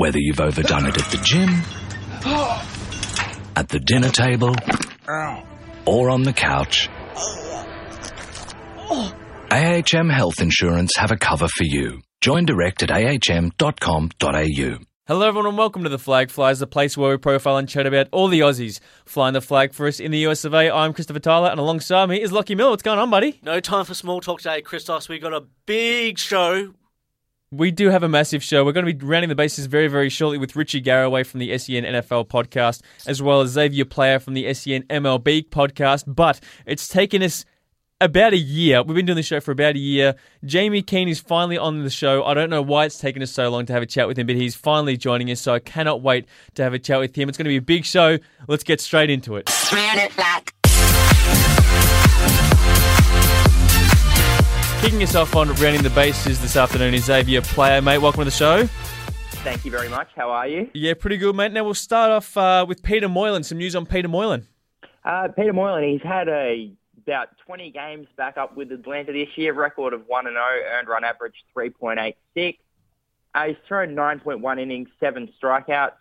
Whether you've overdone it at the gym, at the dinner table, or on the couch, AHM Health Insurance have a cover for you. Join direct at ahm.com.au. Hello, everyone, and welcome to the Flag Flyers, the place where we profile and chat about all the Aussies flying the flag for us in the US of A. I'm Christopher Tyler, and alongside me is Lockie Miller. What's going on, buddy? No time for small talk today, Christos. We've got a big show. We do have a massive show. We're going to be rounding the bases very, very shortly with Richie Garraway from the SEN NFL podcast, as well as Xavier Player from the SEN MLB podcast. But it's taken us about a year. We've been doing the show for about a year. Jamie Keehn is finally on the show. I don't know why it's taken us so long to have a chat with him, but he's finally joining us, so I cannot wait to have a chat with him. It's going to be a big show. Let's get straight into it. Kicking us off on rounding the bases this afternoon is Xavier Player, mate. Welcome to the show. Thank you very much. How are you? Yeah, pretty good, mate. Now we'll start off uh, with Peter Moylan. Some news on Peter Moylan. Uh, Peter Moylan, he's had a about 20 games back up with Atlanta this year, record of 1 and 0, earned run average 3.86. Uh, he's thrown 9.1 innings, seven strikeouts.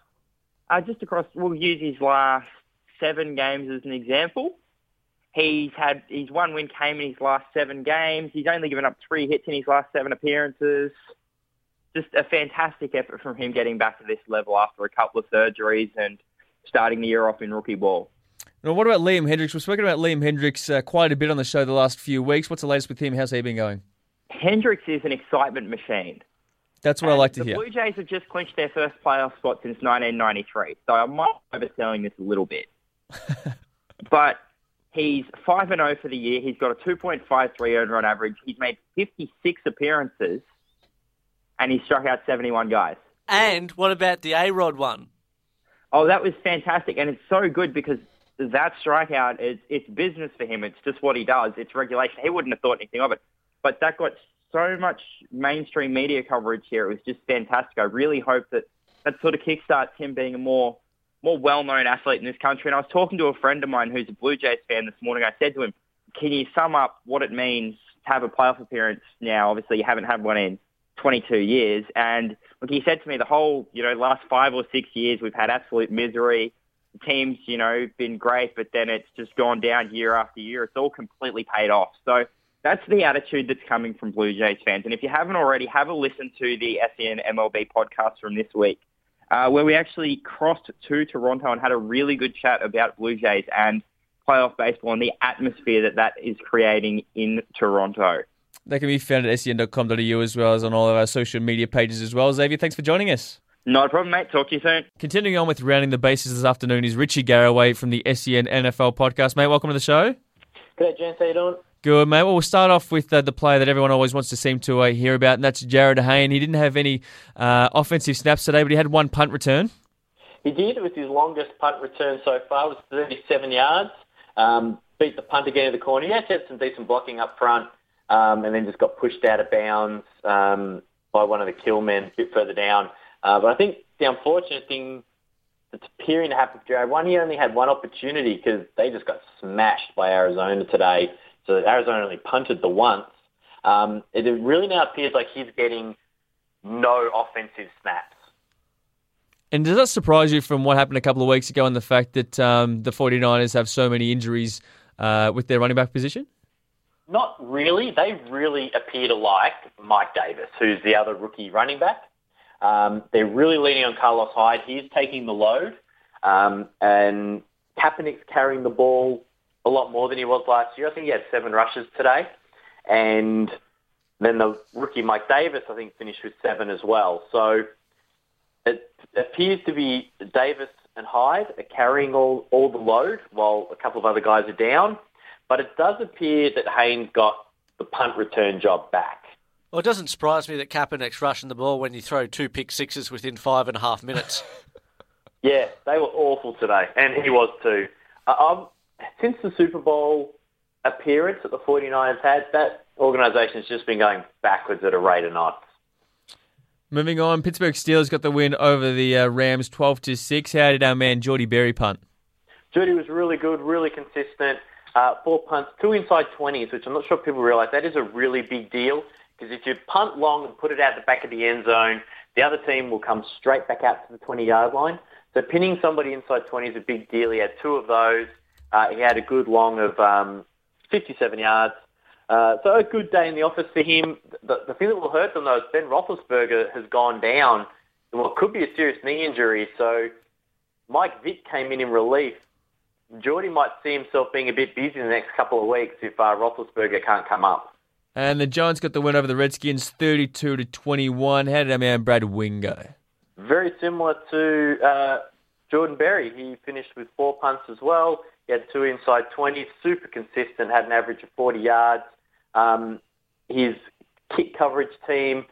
Uh, just across, we'll use his last seven games as an example. He's had his one win came in his last seven games. He's only given up three hits in his last seven appearances. Just a fantastic effort from him getting back to this level after a couple of surgeries and starting the year off in rookie ball. Now, what about Liam Hendriks? We've spoken about Liam Hendriks uh, quite a bit on the show the last few weeks. What's the latest with him? How's he been going? Hendriks is an excitement machine. That's what I like to the hear. The Blue Jays have just clinched their first playoff spot since 1993, so I might be overselling this a little bit. but he's 5 and 0 for the year. He's got a 2.53 earned run average. He's made 56 appearances, and he struck out 71 guys. And what about the A Rod one? Oh, that was fantastic, and it's so good because that strikeout is it's business for him. It's just what he does. It's regulation. He wouldn't have thought anything of it, but that got so much mainstream media coverage here. It was just fantastic. I really hope that that sort of kickstarts him being a more more well-known athlete in this country. And I was talking to a friend of mine who's a Blue Jays fan this morning. I said to him, "Can you sum up what it means to have a playoff appearance now? Obviously, you haven't had one in 22 years." And look, he said to me, the whole you know last five or six years we've had absolute misery. The team's you know been great, but then it's just gone down year after year. It's all completely paid off. So. That's the attitude that's coming from Blue Jays fans. And if you haven't already, have a listen to the SEN MLB podcast from this week uh, where we actually crossed to Toronto and had a really good chat about Blue Jays and playoff baseball and the atmosphere that that is creating in Toronto. That can be found at sen.com.au as well as on all of our social media pages as well. Xavier, thanks for joining us. Not a problem, mate. Talk to you soon. Continuing on with rounding the bases this afternoon is Richie Garraway from the SEN NFL podcast. Mate, welcome to the show. Good, gents. How you doing? Good, mate. Well, we'll start off with uh, the player that everyone always wants to seem to uh, hear about, and that's Jarryd Hayne. He didn't have any uh, offensive snaps today, but he had one punt return. He did. It was his longest punt return so far. It was 37 yards. Um, beat the punt again in the corner. He actually had some decent blocking up front, um, and then just got pushed out of bounds um, by one of the kill men a bit further down. Uh, but I think the unfortunate thing that's appearing to happen for Jarryd, one, he only had one opportunity because they just got smashed by Arizona today. So Arizona only punted the once. Um, it really now appears like he's getting no offensive snaps. And does that surprise you from what happened a couple of weeks ago and the fact that um, the 49ers have so many injuries uh, with their running back position? Not really. They really appear to like Mike Davis, who's the other rookie running back. Um, they're really leaning on Carlos Hyde. He's taking the load. Um, and Kaepernick's carrying the ball a lot more than he was last year. I think he had seven rushes today. And then the rookie Mike Davis, I think, finished with seven as well. So it appears to be Davis and Hyde are carrying all, all the load while a couple of other guys are down. But it does appear that Hayne's got the punt return job back. Well, it doesn't surprise me that Kaepernick's rushing the ball when you throw two pick sixes within five and a half minutes. yeah, they were awful today, and he was too. Uh, since the Super Bowl appearance that the 49ers had, that organisation's just been going backwards at a rate of knots. Moving on, Pittsburgh Steelers got the win over the uh, Rams 12 to 6. How did our man Jordy Berry punt? Jordy was really good, really consistent. Uh, four punts, two inside 20s, which I'm not sure people realise. That is a really big deal because if you punt long and put it out the back of the end zone, the other team will come straight back out to the 20-yard line. So pinning somebody inside 20 is a big deal. He had two of those. Uh, he had a good long of um, 57 yards. Uh, so a good day in the office for him. The, the thing that will hurt them though is Ben Roethlisberger has gone down in what could be a serious knee injury. So Mike Vick came in in relief. Jordy might see himself being a bit busy in the next couple of weeks if uh, Roethlisberger can't come up. And the Giants got the win over the Redskins, thirty-two to twenty-one. How did our man Brad Wing go? Very similar to uh, Jordan Berry. He finished with four punts as well. He had two inside 20, super consistent, had an average of 40 yards. Um, his kick coverage team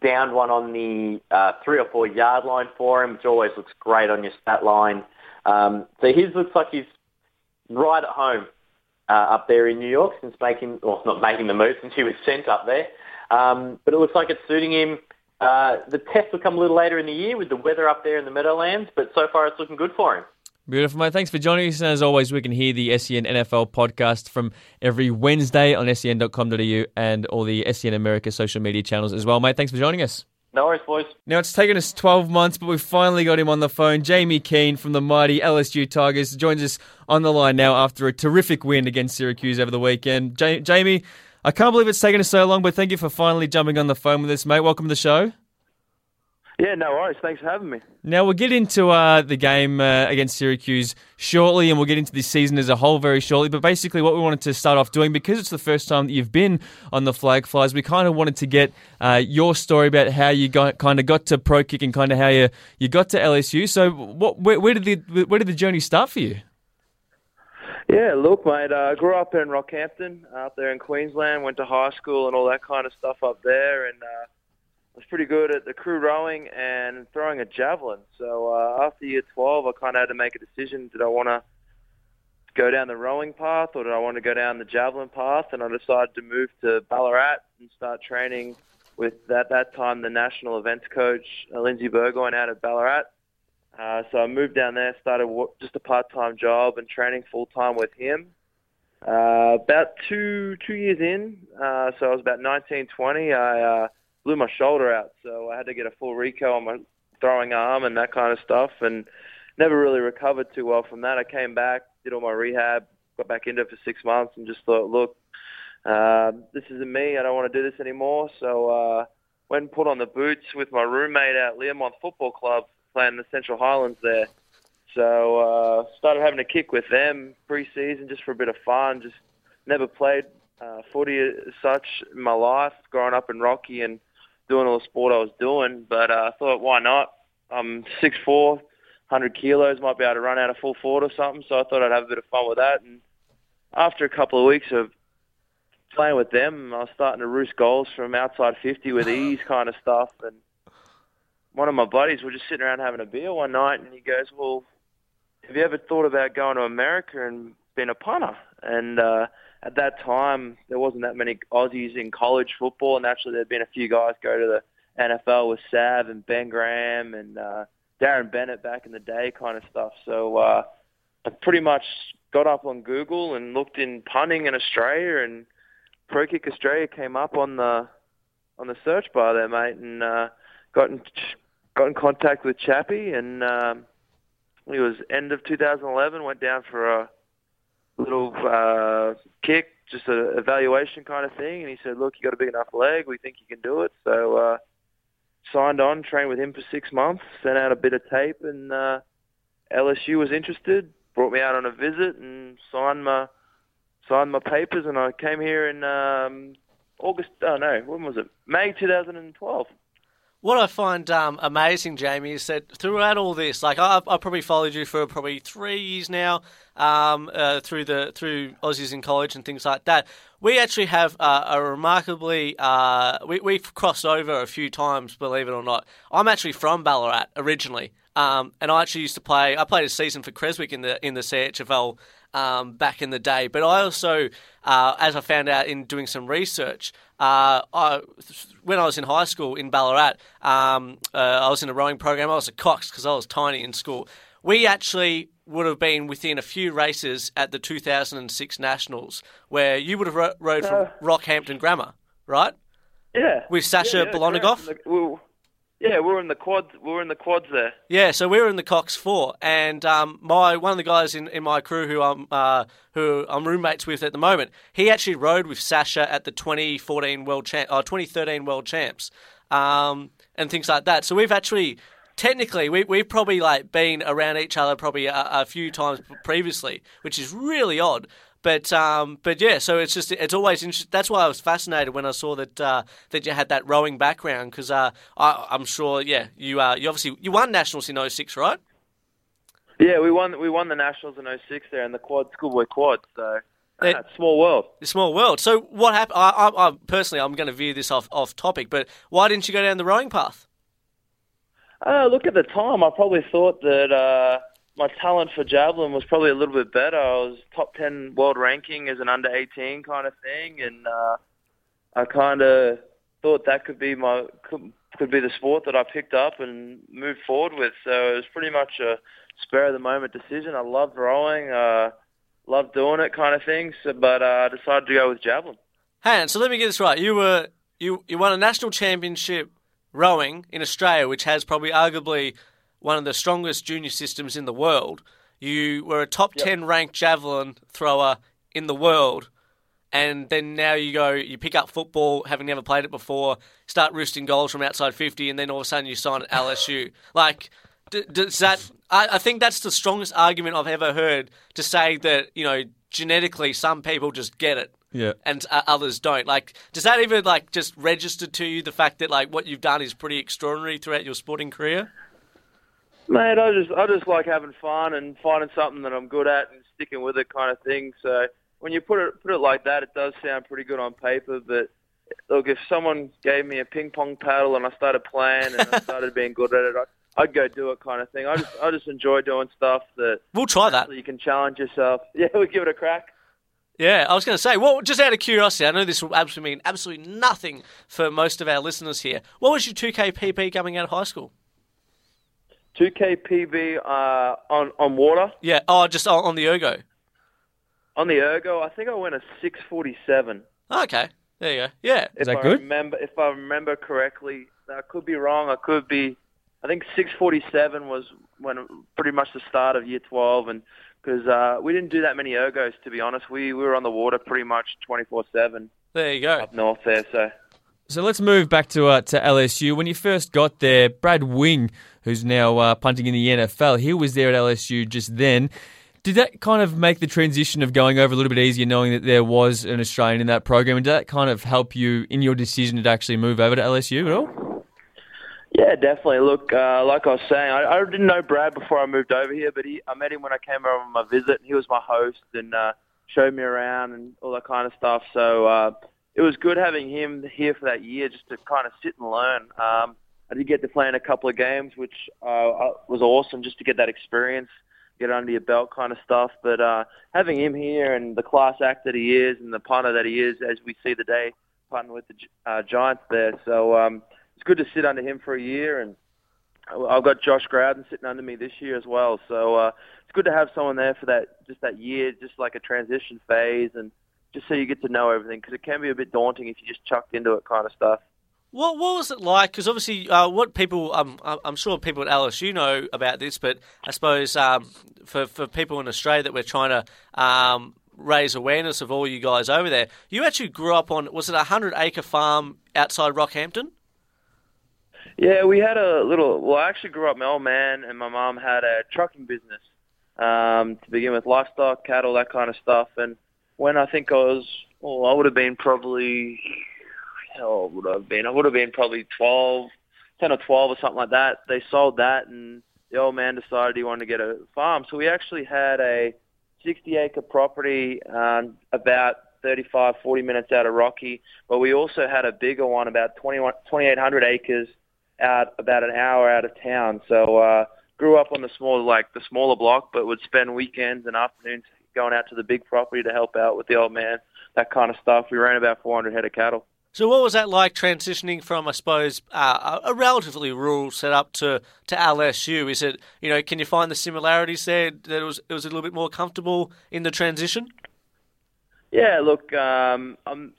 downed one on the uh, three or four yard line for him, which always looks great on your stat line. Um, so his looks like he's right at home uh, up there in New York since making, or not making the move, since he was sent up there. Um, but it looks like it's suiting him. Uh, the test will come a little later in the year with the weather up there in the Meadowlands, but so far it's looking good for him. Beautiful, mate. Thanks for joining us. And as always, we can hear the SEN NFL podcast from every Wednesday on sen.com.au and all the SEN America social media channels as well, mate. Thanks for joining us. No worries, boys. Now, it's taken us 12 months, but we've finally got him on the phone. Jamie Keehn from the mighty LSU Tigers joins us on the line now after a terrific win against Syracuse over the weekend. J- Jamie, I can't believe it's taken us so long, but thank you for finally jumping on the phone with us, mate. Welcome to the show. Yeah, no worries. Thanks for having me. Now, we'll get into uh, the game uh, against Syracuse shortly, and we'll get into this season as a whole very shortly. But basically, what we wanted to start off doing, because it's the first time that you've been on the Flag Flyers, we kind of wanted to get uh, your story about how you got, kind of got to pro kick and kind of how you, you got to LSU. So, what, where, where, did the where did the journey start for you? Yeah, look, mate. I uh, grew up in Rockhampton, out there in Queensland. Went to high school and all that kind of stuff up there, and uh, was pretty good at the crew rowing and throwing a javelin. So uh, after year 12, I kind of had to make a decision: did I want to go down the rowing path or did I want to go down the javelin path? And I decided to move to Ballarat and start training with at that time the national events coach uh, Lindsay Burgoyne out at Ballarat. Uh, so I moved down there, started just a part-time job and training full-time with him. Uh, about two two years in, uh, so I was about 19, 20. I uh, blew my shoulder out, so I had to get a full reco on my throwing arm and that kind of stuff, and never really recovered too well from that. I came back, did all my rehab, got back into it for six months, and just thought, look, uh, this isn't me. I don't want to do this anymore. So uh, went and put on the boots with my roommate at Learmonth Football Club, playing the Central Highlands there. So uh, started having a kick with them pre-season just for a bit of fun. Just never played uh, footy as such in my life, growing up in Rocky and doing all the sport I was doing. But uh, I thought, why not? I'm six four, hundred kilos, might be able to run out a full forward or something. So I thought I'd have a bit of fun with that. And after a couple of weeks of playing with them, I was starting to roost goals from outside 50 with ease kind of stuff. And one of my buddies was just sitting around having a beer one night, and he goes, "Well, have you ever thought about going to America and being a punter?" And uh, at that time, there wasn't that many Aussies in college football, and actually there'd been a few guys go to the NFL with Sav and Ben Graham and uh, Darren Bennett back in the day, kind of stuff. So uh, I pretty much got up on Google and looked in punting in Australia, and Pro Kick Australia came up on the on the search bar there, mate, and uh, got in got in contact with Chappie, and um, it was end of 2011. Went down for a little uh, kick, just an evaluation kind of thing. And he said, "Look, you got a big enough leg. We think you can do it." So uh, signed on, trained with him for six months, sent out a bit of tape, and uh, LSU was interested. Brought me out on a visit and signed my signed my papers, and I came here in um, August. Oh no, when was it? May 2012. What I find um, amazing, Jamie, is that throughout all this, like I've, I've probably followed you for probably three years now, um, uh, through the through Aussies in college and things like that. We actually have uh, a remarkably uh, we, we've crossed over a few times, believe it or not. I'm actually from Ballarat originally, um, and I actually used to play. I played a season for Creswick in the in the CHFL um, back in the day. But I also, uh, as I found out in doing some research, uh, I, when I was in high school in Ballarat, um, uh, I was in a rowing program. I was a cox because I was tiny in school. We actually would have been within a few races at the 2006 Nationals, where you would have ro- rode from Rockhampton Grammar, right? Yeah. With Sasha yeah, yeah, Belonogoff? Well, Yeah, we were in the quads. We were in the quads there. Yeah, so we were in the Cox Four, and um, my one of the guys in, in my crew who I'm uh, who I'm roommates with at the moment, he actually rode with Sasha at the 2014 World Champ, uh, 2013 World Champs, um, and things like that. So we've actually technically we we've probably like been around each other probably a, a few times previously, which is really odd. But um, but yeah, so it's just it's always interesting. That's why I was fascinated when I saw that uh, that you had that rowing background because uh, I, I'm sure yeah you uh, you obviously you won nationals in 06, right? Yeah, we won. We won the nationals in 06 there in the quad schoolboy quad. So uh, It- small world. Small world. So what happened? I, I, I personally I'm going to view this off off topic, but why didn't you go down the rowing path? Uh, look, at the time, I probably thought that uh, my talent for javelin was probably a little bit better. I was top 10 world ranking as an under 18 kind of thing, and uh, I kind of thought that could be my could, could be the sport that I picked up and moved forward with. So it was pretty much a spur of the moment decision. I loved rowing, uh, loved doing it, kind of thing. So, but uh, I decided to go with javelin. Hey, on, so let me get this right. You were you you won a national championship rowing in Australia, which has probably arguably one of the strongest junior systems in the world. You were a top ten ranked javelin thrower in the world, and then now you go you pick up football, having never played it before, start roosting goals from outside fifty, and then all of a sudden you sign at LSU. Like, does that? I, I think that's the strongest argument I've ever heard to say that you know genetically some people just get it Yeah. and uh, others don't. Like, does that even like just register to you the fact that like what you've done is pretty extraordinary throughout your sporting career? Mate, I just I just like having fun and finding something that I'm good at and sticking with it, kind of thing. So when you put it put it like that, it does sound pretty good on paper. But look, if someone gave me a ping pong paddle and I started playing and I started being good at it, I, I'd go do it, kind of thing. I just I just enjoy doing stuff that We'll try that. you can challenge yourself. Yeah, we will give it a crack. Yeah, I was going to say, well, just out of curiosity, I know this will absolutely mean absolutely nothing for most of our listeners here. What was your 2K PB coming out of high school? 2K PB uh, on on water Yeah, oh, just on, on the ergo. on the ergo. I think I went a 647. Okay, there you go. Yeah, if that I good? Remember, if I remember correctly, I could be wrong. I could be. I think 647 was when pretty much the start of year 12, and because uh, we didn't do that many ergos, to be honest, we, we were on the water pretty much 24/7 there you go. up north there. So So let's move back to uh, to LSU. When you first got there, Brad Wing, who's now uh, punting in the NFL, he was there at LSU just then. Did that kind of make the transition of going over a little bit easier, knowing that there was an Australian in that program? And did that kind of help you in your decision to actually move over to LSU at all? yeah, definitely. Look, uh, like I was saying, I, I didn't know Brad before I moved over here, but he, I met him when I came over on my visit. and He was my host and uh, showed me around and all that kind of stuff. So uh, it was good having him here for that year just to kind of sit and learn. Um, I did get to play in a couple of games, which uh, was awesome just to get that experience, get under your belt kind of stuff. But uh, having him here and the class act that he is and the punter that he is, as we see the day punting with the uh, Giants there. So um, it's good to sit under him for a year and I've got Josh Growden sitting under me this year as well. So uh, it's good to have someone there for that, just that year, just like a transition phase, and just so you get to know everything because it can be a bit daunting if you just chucked into it kind of stuff. What what was it like? Because obviously, uh, what people um, I'm I'm sure people at LSU know about this, but I suppose um, for for people in Australia that we're trying to um, raise awareness of all you guys over there, you actually grew up on was it a hundred acre farm outside Rockhampton? Yeah, we had a little. Well, I actually grew up. My old man and my mom had a trucking business um, to begin with, livestock, cattle, that kind of stuff. And when I think I was, well, I would have been probably, how old would I have been? I would have been probably 12, 10 or 12 or something like that. They sold that, and the old man decided he wanted to get a farm. So we actually had a 60 acre property um, about 35, 40 minutes out of Rocky, but we also had a bigger one, about 21 2,800 acres out about an hour out of town. So uh, grew up on the small, like the smaller block, but would spend weekends and afternoons going out to the big property to help out with the old man, that kind of stuff. We ran about 400 head of cattle. So what was that like transitioning from, I suppose, uh, a a relatively rural setup to, to LSU? Is it, you know, can you find the similarities there that it was, it was a little bit more comfortable in the transition? Yeah, look, um, I'm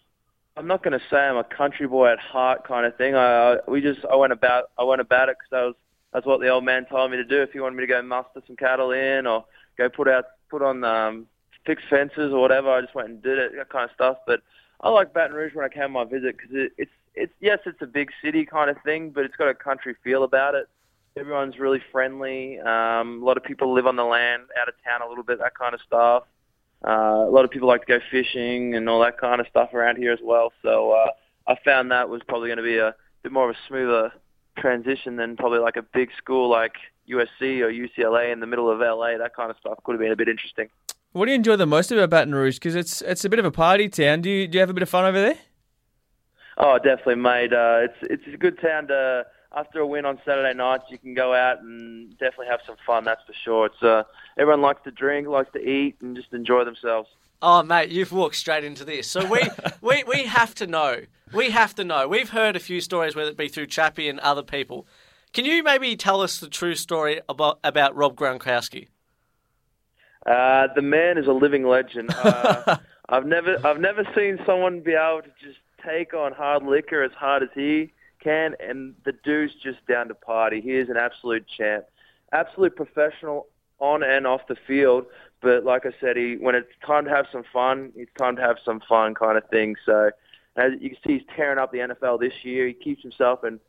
I'm not going to say I'm a country boy at heart kind of thing. I, I we just I went about I went about it because that was that's what the old man told me to do. If he wanted me to go muster some cattle in or go put out put on um, fixed fences or whatever, I just went and did it, that kind of stuff. But I like Baton Rouge when I came my visit because it, it's it's yes, it's a big city kind of thing, but it's got a country feel about it. Everyone's really friendly. Um, a lot of people live on the land, out of town a little bit, that kind of stuff. Uh, a lot of people like to go fishing and all that kind of stuff around here as well. So uh, I found that was probably going to be a bit more of a smoother transition than probably like a big school like USC or UCLA in the middle of LA. That kind of stuff could have been a bit interesting. What do you enjoy the most about Baton Rouge? Because it's it's a bit of a party town. Do you do you have a bit of fun over there? Oh, definitely, mate. Uh, it's it's a good town to after a win on Saturday nights. You can go out and definitely have some fun. That's for sure. It's uh, everyone likes to drink, likes to eat, and just enjoy themselves. Oh, mate, you've walked straight into this. So we, we, we have to know. We have to know. We've heard a few stories, whether it be through Chappie and other people. Can you maybe tell us the true story about, about Rob Gronkowski? Uh, the man is a living legend. Uh, I've never I've never seen someone be able to just take on hard liquor as hard as he can, and the dude's just down to party. He is an absolute champ, absolute professional on and off the field. But like I said, he when it's time to have some fun, it's time to have some fun kind of thing. So as you can see, he's tearing up the NFL this year. He keeps himself in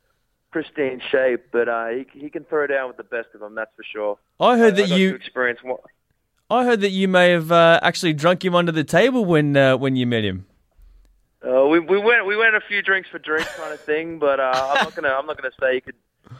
pristine shape, but uh, he he can throw down with the best of them. That's for sure. I heard I, that I you experience. I heard that you may have uh, actually drunk him under the table when uh, when you met him. Uh, we we went we went a few drinks for drinks kind of thing, but uh, I'm not gonna I'm not gonna say he could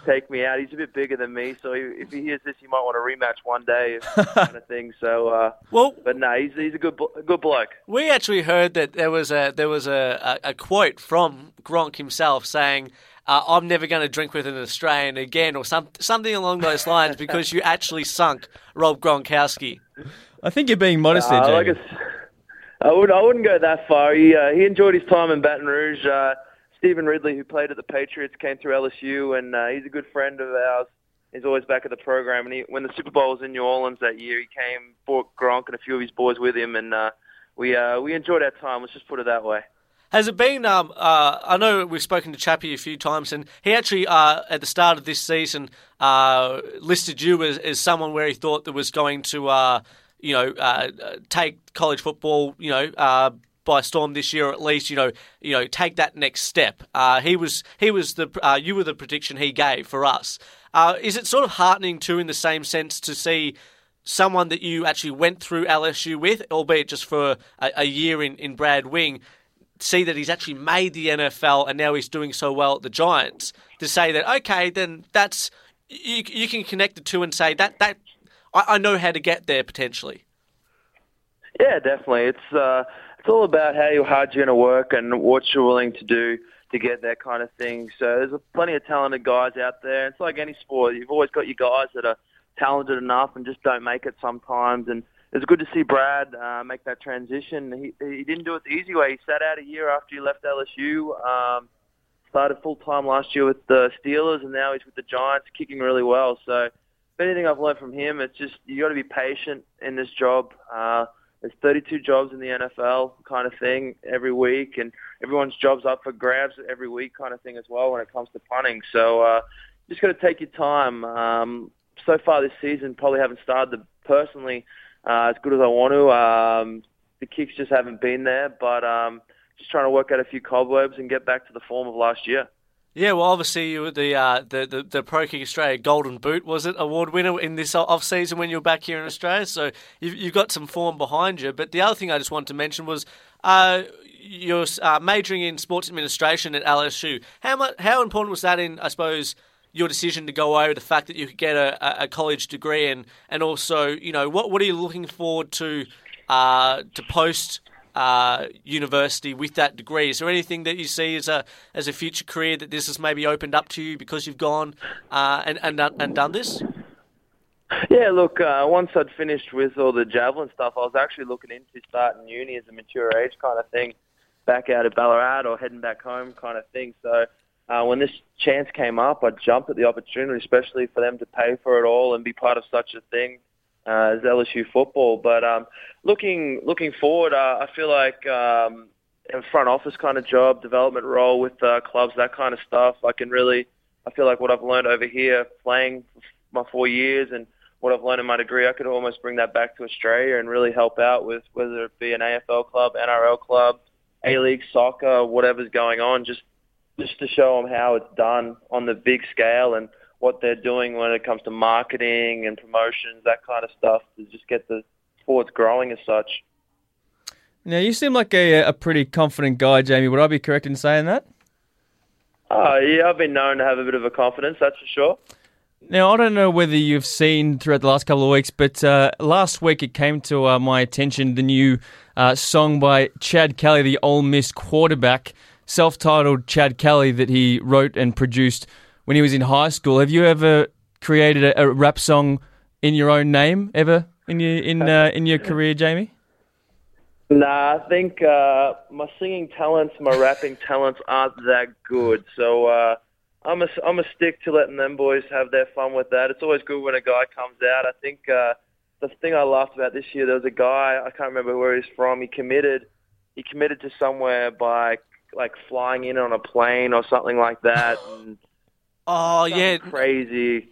take me out. He's a bit bigger than me, so he, if he hears this, he might want a rematch one day, kind of thing. So, uh, well, but no, he's he's a good a good bloke. We actually heard that there was a there was a, a, a quote from Gronk himself saying. Uh, I'm never going to drink with an Australian again, or some, something along those lines, because you actually sunk Rob Gronkowski. I think you're being modest there, Uh, Jamie. like I, I would I wouldn't go that far. He uh, he enjoyed his time in Baton Rouge. Stevan Ridley, who played at the Patriots, came through LSU, and uh, he's a good friend of ours. He's always back at the program. And he, when the Super Bowl was in New Orleans that year, he came, brought Gronk and a few of his boys with him, and uh, we uh, we enjoyed our time. Let's just put it that way. Has it been? Um, uh, I know we've spoken to Chappie a few times, and he actually, uh, at the start of this season, uh, listed you as, as someone where he thought that was going to, uh, you know, uh, take college football, you know, uh, by storm this year, or at least, you know, you know, take that next step. Uh, he was, he was the, uh, you were the prediction he gave for us. Uh, is it sort of heartening too, in the same sense, to see? Someone that you actually went through LSU with, albeit just for a, a year in, in Brad Wing, see that he's actually made the NFL and now he's doing so well at the Giants to say that okay then that's you, you can connect the two and say that that I, I know how to get there potentially. Yeah, definitely. It's uh, it's all about how hard you're going to work and what you're willing to do to get that kind of thing. So there's plenty of talented guys out there. It's like any sport. You've always got your guys that are talented enough and just don't make it sometimes. And it's good to see Brad uh, make that transition. He, he didn't do it the easy way. He sat out a year after he left LSU. Um, started full time last year with the Steelers, and now he's with the Giants, kicking really well. So, if anything I've learned from him, it's just you got to be patient in this job. Uh, there's 32 jobs in the NFL, kind of thing, every week, and everyone's jobs up for grabs every week, kind of thing as well when it comes to punting. So, uh, just got to take your time. Um, so far this season, probably haven't started the, personally uh, as good as I want to. Um, the kicks just haven't been there, but um, just trying to work out a few cobwebs and get back to the form of last year. Yeah, well, obviously you were the uh, the, the the Pro Kick Australia Golden Boot was it award winner in this off season when you were back here in Australia. So you've, you've got some form behind you. But the other thing I just wanted to mention was uh, you're uh, majoring in sports administration at LSU. How much how important was that in I suppose your decision to go over the fact that you could get a, a college degree and and also you know what what are you looking forward to uh, to post uh, university with that degree. Is there anything that you see as a as a future career that this has maybe opened up to you because you've gone uh, and and and done this? Yeah, look, uh, once I'd finished with all the javelin stuff, I was actually looking into starting uni as a mature age kind of thing, back out of Ballarat or heading back home kind of thing. So uh, when this chance came up, I jumped at the opportunity, especially for them to pay for it all and be part of such a thing uh, as LSU football. But um, looking looking forward, uh, I feel like um, a front office kind of job, development role with uh, clubs, that kind of stuff. I can really, I feel like what I've learned over here playing my four years and what I've learned in my degree, I could almost bring that back to Australia and really help out with whether it be an AFL club, NRL club, A-League soccer, whatever's going on, just just to show them how it's done on the big scale and what they're doing when it comes to marketing and promotions, that kind of stuff, to just get the sports growing as such. Now, you seem like a, a pretty confident guy, Jamie. Would I be correct in saying that? Oh, yeah, I've been known to have a bit of a confidence, that's for sure. Now, I don't know whether you've seen throughout the last couple of weeks, but uh, last week it came to uh, my attention the new uh, song by Chad Kelly, the Ole Miss quarterback, self titled Chad Kelly, that he wrote and produced when he was in high school. Have you ever created a, a rap song in your own name ever in your, in, uh, in your career, Jamie? Nah, I think uh, my singing talents, my rapping talents aren't that good. So uh, I'm a I'm a stick to letting them boys have their fun with that. It's always good when a guy comes out. I think uh, the thing I laughed about this year, there was a guy I can't remember where he's from. He committed he committed to somewhere by like flying in on a plane or something like that. And Oh yeah, crazy.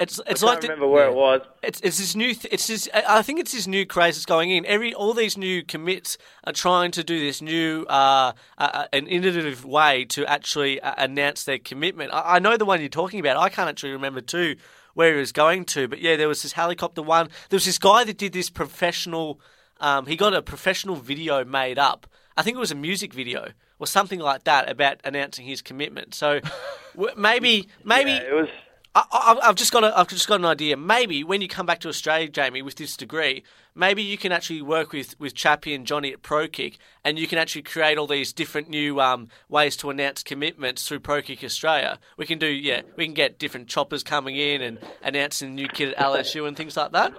it's it's I like can't the- remember where yeah. it was. It's it's this new. Th- it's this. I I think it's this new craze that's going in. Every all these new commits are trying to do this new, uh, uh, an innovative way to actually uh, announce their commitment. I, I know the one you're talking about. I can't actually remember too where he was going to, but yeah, there was this helicopter one. There was this guy that did this professional. Um, he got a professional video made up. I think it was a music video or something like that about announcing his commitment. So maybe maybe Yeah, it was. I, I, I've just got a, I've just got an idea. Maybe when you come back to Australia, Jamie, with this degree, maybe you can actually work with with Chappie and Johnny at ProKick, and you can actually create all these different new um, ways to announce commitments through ProKick Australia. We can do, yeah, we can get different choppers coming in and announcing the new kid at LSU and things like that.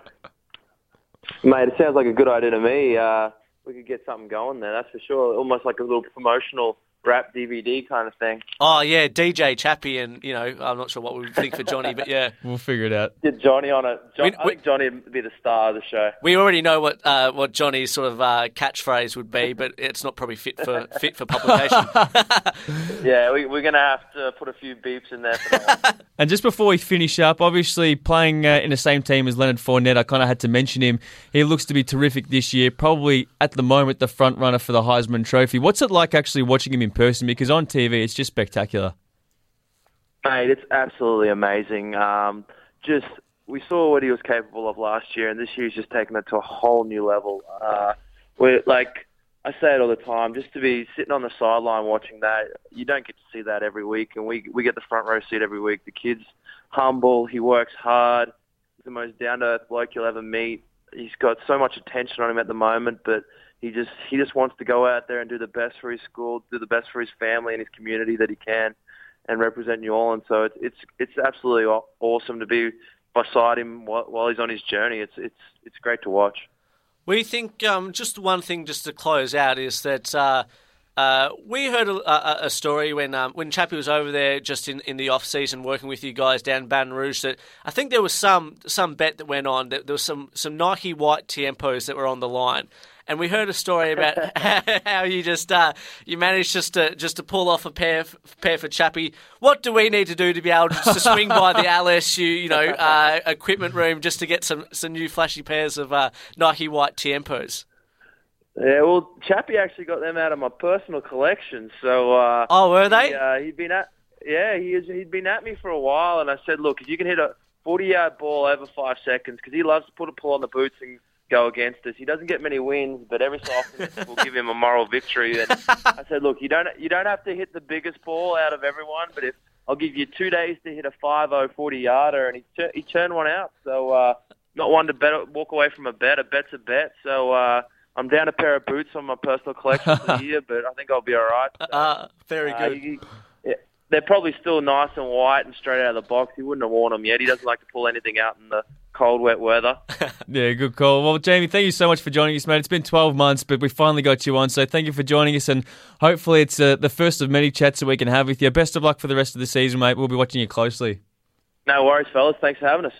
Mate, it sounds like a good idea to me. Uh, we could get something going there, that's for sure. Almost like a little promotional rap DVD kind of thing. Oh yeah, DJ Chappie, and you know, I'm not sure what we would think for Johnny, but yeah. We'll figure it out. Get Johnny on it. John, We- I think Johnny would be the star of the show. We already know what uh, what Johnny's sort of uh, catchphrase would be, but it's not probably fit for fit for publication. Yeah, we, we're going to have to put a few beeps in there for that one. And just before we finish up, obviously playing uh, in the same team as Leonard Fournette, I kind of had to mention him. He looks to be terrific this year, probably at the moment the front runner for the Heisman Trophy. What's it like actually watching him in person? Because on TV, it's just spectacular. Mate, it's absolutely amazing. Um, just we saw what he was capable of last year, and this year he's just taken it to a whole new level. Uh, we're like I say it all the time, just to be sitting on the sideline watching that, you don't get to see that every week, and we we get the front row seat every week. The kid's humble, he works hard, he's the most down to earth bloke you'll ever meet. He's got so much attention on him at the moment, but he just he just wants to go out there and do the best for his school, do the best for his family and his community that he can, and represent New Orleans. So it's it's it's absolutely awesome to be beside him while, while he's on his journey. It's it's it's great to watch. We think um, just one thing, just to close out, is that uh, uh, we heard a, a, story when um, when Chappie was over there, just in, in the off season, working with you guys down Baton Rouge. That I think there was some some bet that went on. That there was some some Nike white Tiempos that were on the line. And we heard a story about how you just uh, you managed just to just to pull off a pair f- pair for Chappie. What do we need to do to be able to swing by the LSU you know uh, equipment room just to get some some new flashy pairs of uh, Nike white Tiempos? Yeah, well, Chappie actually got them out of my personal collection. So uh, Oh, were they? He, uh, he'd been at yeah, he is, he'd been at me for a while, and I said, look, if you can hit a 40-yard ball over five seconds, because he loves to put a pull on the boots and go against us. He doesn't get many wins, but every so often we'll give him a moral victory. And I said, look, you don't you don't have to hit the biggest ball out of everyone, but if I'll give you two days to hit a 5-0 40-yarder, and he tur- he turned one out. So uh, not one to bet walk away from a bet. A bet's a bet. So. Uh, I'm down a pair of boots on my personal collection for the year, but I think I'll be all right. So, Uh, very good. you- yeah, they're probably still nice and white and straight out of the box. He wouldn't have worn them yet. He doesn't like to pull anything out in the cold, wet weather. Yeah, good call. Well, Jamie, thank you so much for joining us, mate. It's been 12 months, but we finally got you on, so thank you for joining us, and hopefully it's uh, the first of many chats that we can have with you. Best of luck for the rest of the season, mate. We'll be watching you closely. No worries, fellas. Thanks for having us.